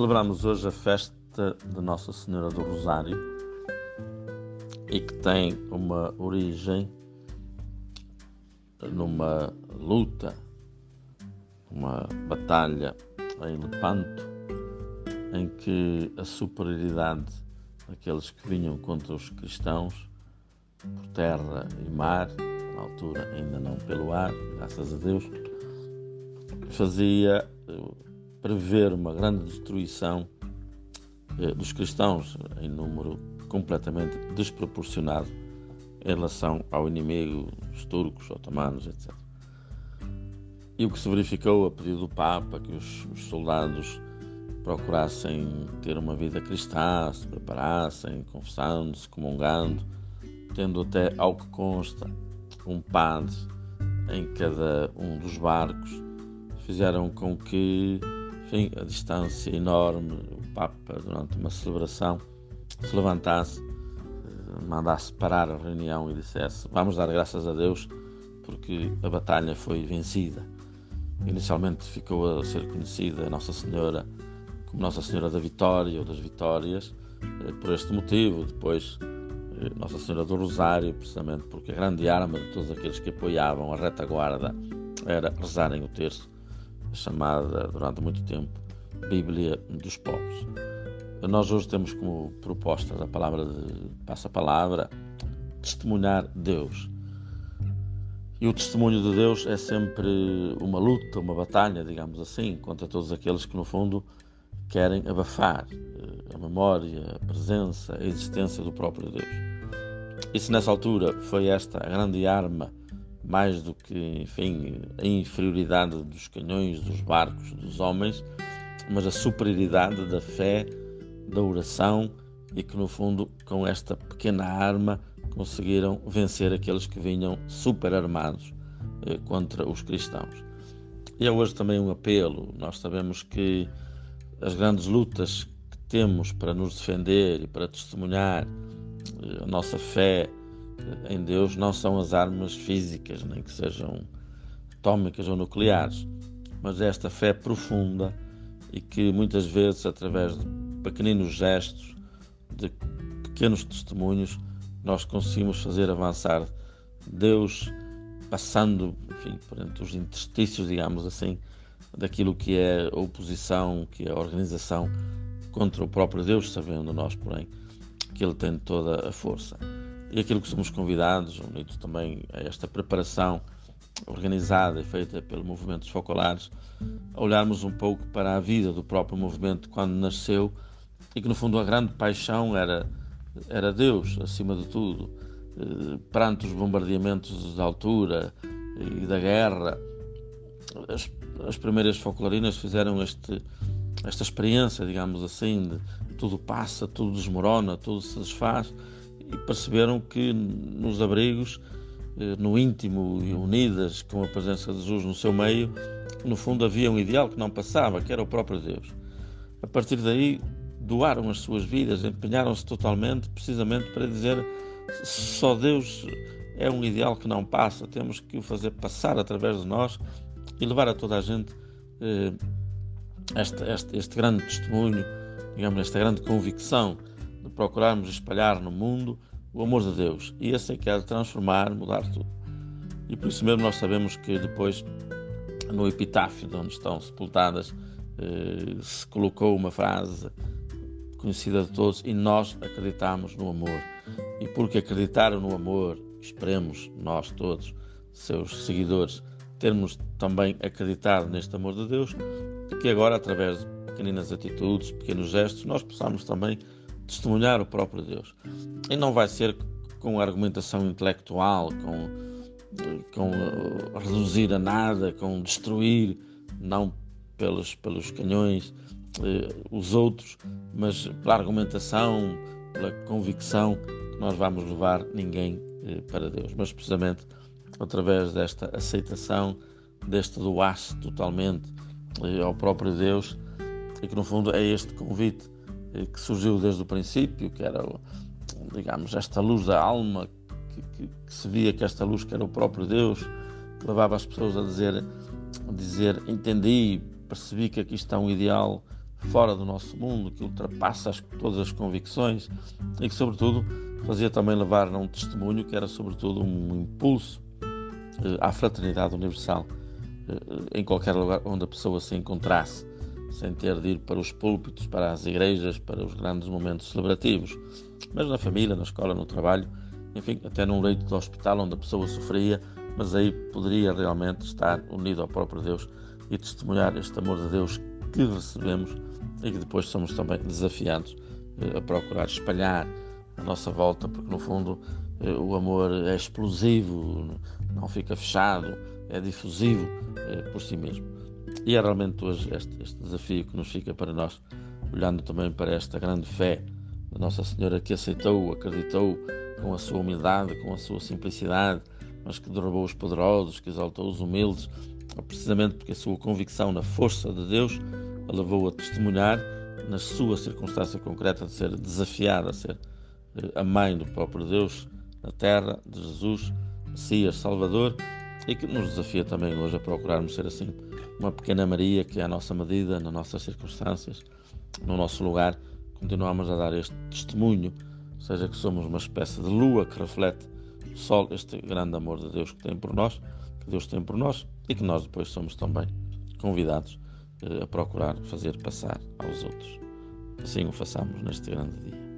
Celebramos hoje a festa de Nossa Senhora do Rosário e que tem uma origem numa luta, uma batalha em Lepanto, em que a superioridade daqueles que vinham contra os cristãos por terra e mar, na altura ainda não pelo ar, graças a Deus, fazia prever uma grande destruição eh, dos cristãos em número completamente desproporcionado em relação ao inimigo, os turcos, otomanos, etc. E o que se verificou a pedido do Papa, que os, os soldados procurassem ter uma vida cristã, se preparassem, confessando-se, comungando, tendo até, ao que consta, um padre em cada um dos barcos, fizeram com que enfim, a distância enorme, o Papa, durante uma celebração, se levantasse, eh, mandasse parar a reunião e dissesse: Vamos dar graças a Deus porque a batalha foi vencida. Inicialmente ficou a ser conhecida Nossa Senhora como Nossa Senhora da Vitória ou das Vitórias, eh, por este motivo. Depois, eh, Nossa Senhora do Rosário, precisamente porque a grande arma de todos aqueles que apoiavam a retaguarda era rezarem o terço chamada durante muito tempo Bíblia dos Povos. Nós hoje temos como proposta da palavra de passa-palavra testemunhar Deus. E o testemunho de Deus é sempre uma luta, uma batalha, digamos assim, contra todos aqueles que, no fundo, querem abafar eh, a memória, a presença, a existência do próprio Deus. E se nessa altura foi esta a grande arma mais do que, enfim, a inferioridade dos canhões, dos barcos, dos homens, mas a superioridade da fé, da oração e que, no fundo, com esta pequena arma conseguiram vencer aqueles que vinham super armados eh, contra os cristãos. E é hoje também um apelo. Nós sabemos que as grandes lutas que temos para nos defender e para testemunhar eh, a nossa fé, em Deus não são as armas físicas, nem que sejam atómicas ou nucleares, mas esta fé profunda e que muitas vezes, através de pequeninos gestos, de pequenos testemunhos, nós conseguimos fazer avançar Deus, passando, enfim, por entre os interstícios, digamos assim, daquilo que é a oposição, que é a organização contra o próprio Deus, sabendo nós, porém, que Ele tem toda a força e aquilo que somos convidados, unidos também a esta preparação organizada e feita pelo movimento dos focolares, a olharmos um pouco para a vida do próprio movimento quando nasceu e que no fundo a grande paixão era, era Deus, acima de tudo. Eh, perante os bombardeamentos da altura e da guerra, as, as primeiras focolarinas fizeram este, esta experiência, digamos assim, de tudo passa, tudo desmorona, tudo se desfaz e perceberam que nos abrigos, eh, no íntimo e unidas com a presença de Jesus no seu meio, no fundo havia um ideal que não passava, que era o próprio Deus. A partir daí, doaram as suas vidas, empenharam-se totalmente, precisamente para dizer só Deus é um ideal que não passa, temos que o fazer passar através de nós e levar a toda a gente eh, este, este, este grande testemunho, digamos, esta grande convicção de procurarmos espalhar no mundo o amor de Deus. E esse é que há de transformar, mudar tudo. E por isso mesmo nós sabemos que depois, no epitáfio, onde estão sepultadas, eh, se colocou uma frase conhecida de todos: E nós acreditamos no amor. E porque acreditaram no amor, esperemos nós todos, seus seguidores, termos também acreditado neste amor de Deus, que agora, através de pequeninas atitudes, pequenos gestos, nós possamos também testemunhar o próprio Deus. E não vai ser com argumentação intelectual, com, com uh, reduzir a nada, com destruir, não pelos, pelos canhões, uh, os outros, mas pela argumentação, pela convicção que nós vamos levar ninguém uh, para Deus, mas precisamente através desta aceitação, deste doar-se totalmente ao próprio Deus, e que no fundo é este convite que surgiu desde o princípio, que era, digamos, esta luz da alma, que, que, que, se via que esta luz que era o próprio Deus, que levava as pessoas a dizer, a dizer entendi, percebi que aqui está um ideal fora do nosso mundo, que ultrapassa as, todas as convicções e que, sobretudo, fazia também levar a um testemunho que era, sobretudo, um impulso eh, à fraternidade universal eh, em qualquer lugar onde a pessoa se encontrasse, sem ter de ir para os púlpitos, para as igrejas, para os grandes momentos celebrativos, mas na família, na escola, no trabalho, enfim, até num leito de hospital onde a pessoa sofria, mas aí poderia realmente estar unido ao próprio Deus e testemunhar este amor de Deus que recebemos e que depois somos também desafiados eh, a procurar espalhar a nossa volta, porque no fundo eh, o amor é explosivo, não fica fechado, é difusivo eh, por si mesmo. E é realmente hoje este, este desafio que nos fica para nós, olhando também para esta grande fé da Nossa Senhora que aceitou, acreditou com a sua humildade, com a sua simplicidade, mas que derrubou os poderosos, que exaltou os humildes, precisamente porque a sua convicção na força de Deus a levou a testemunhar na sua circunstância concreta de ser desafiada a ser eh, a mãe do próprio Deus na terra, de Jesus, Messias, Salvador, e que nos desafia também hoje a procurarmos ser assim uma pequena Maria que é a nossa medida, nas nossas circunstâncias, no nosso lugar, continuamos a dar este testemunho, seja que somos uma espécie de lua que reflete o sol, este grande amor de Deus que tem por nós, que Deus tem por nós e que nós depois somos também convidados eh, a procurar fazer passar aos outros. Assim o façamos neste grande dia.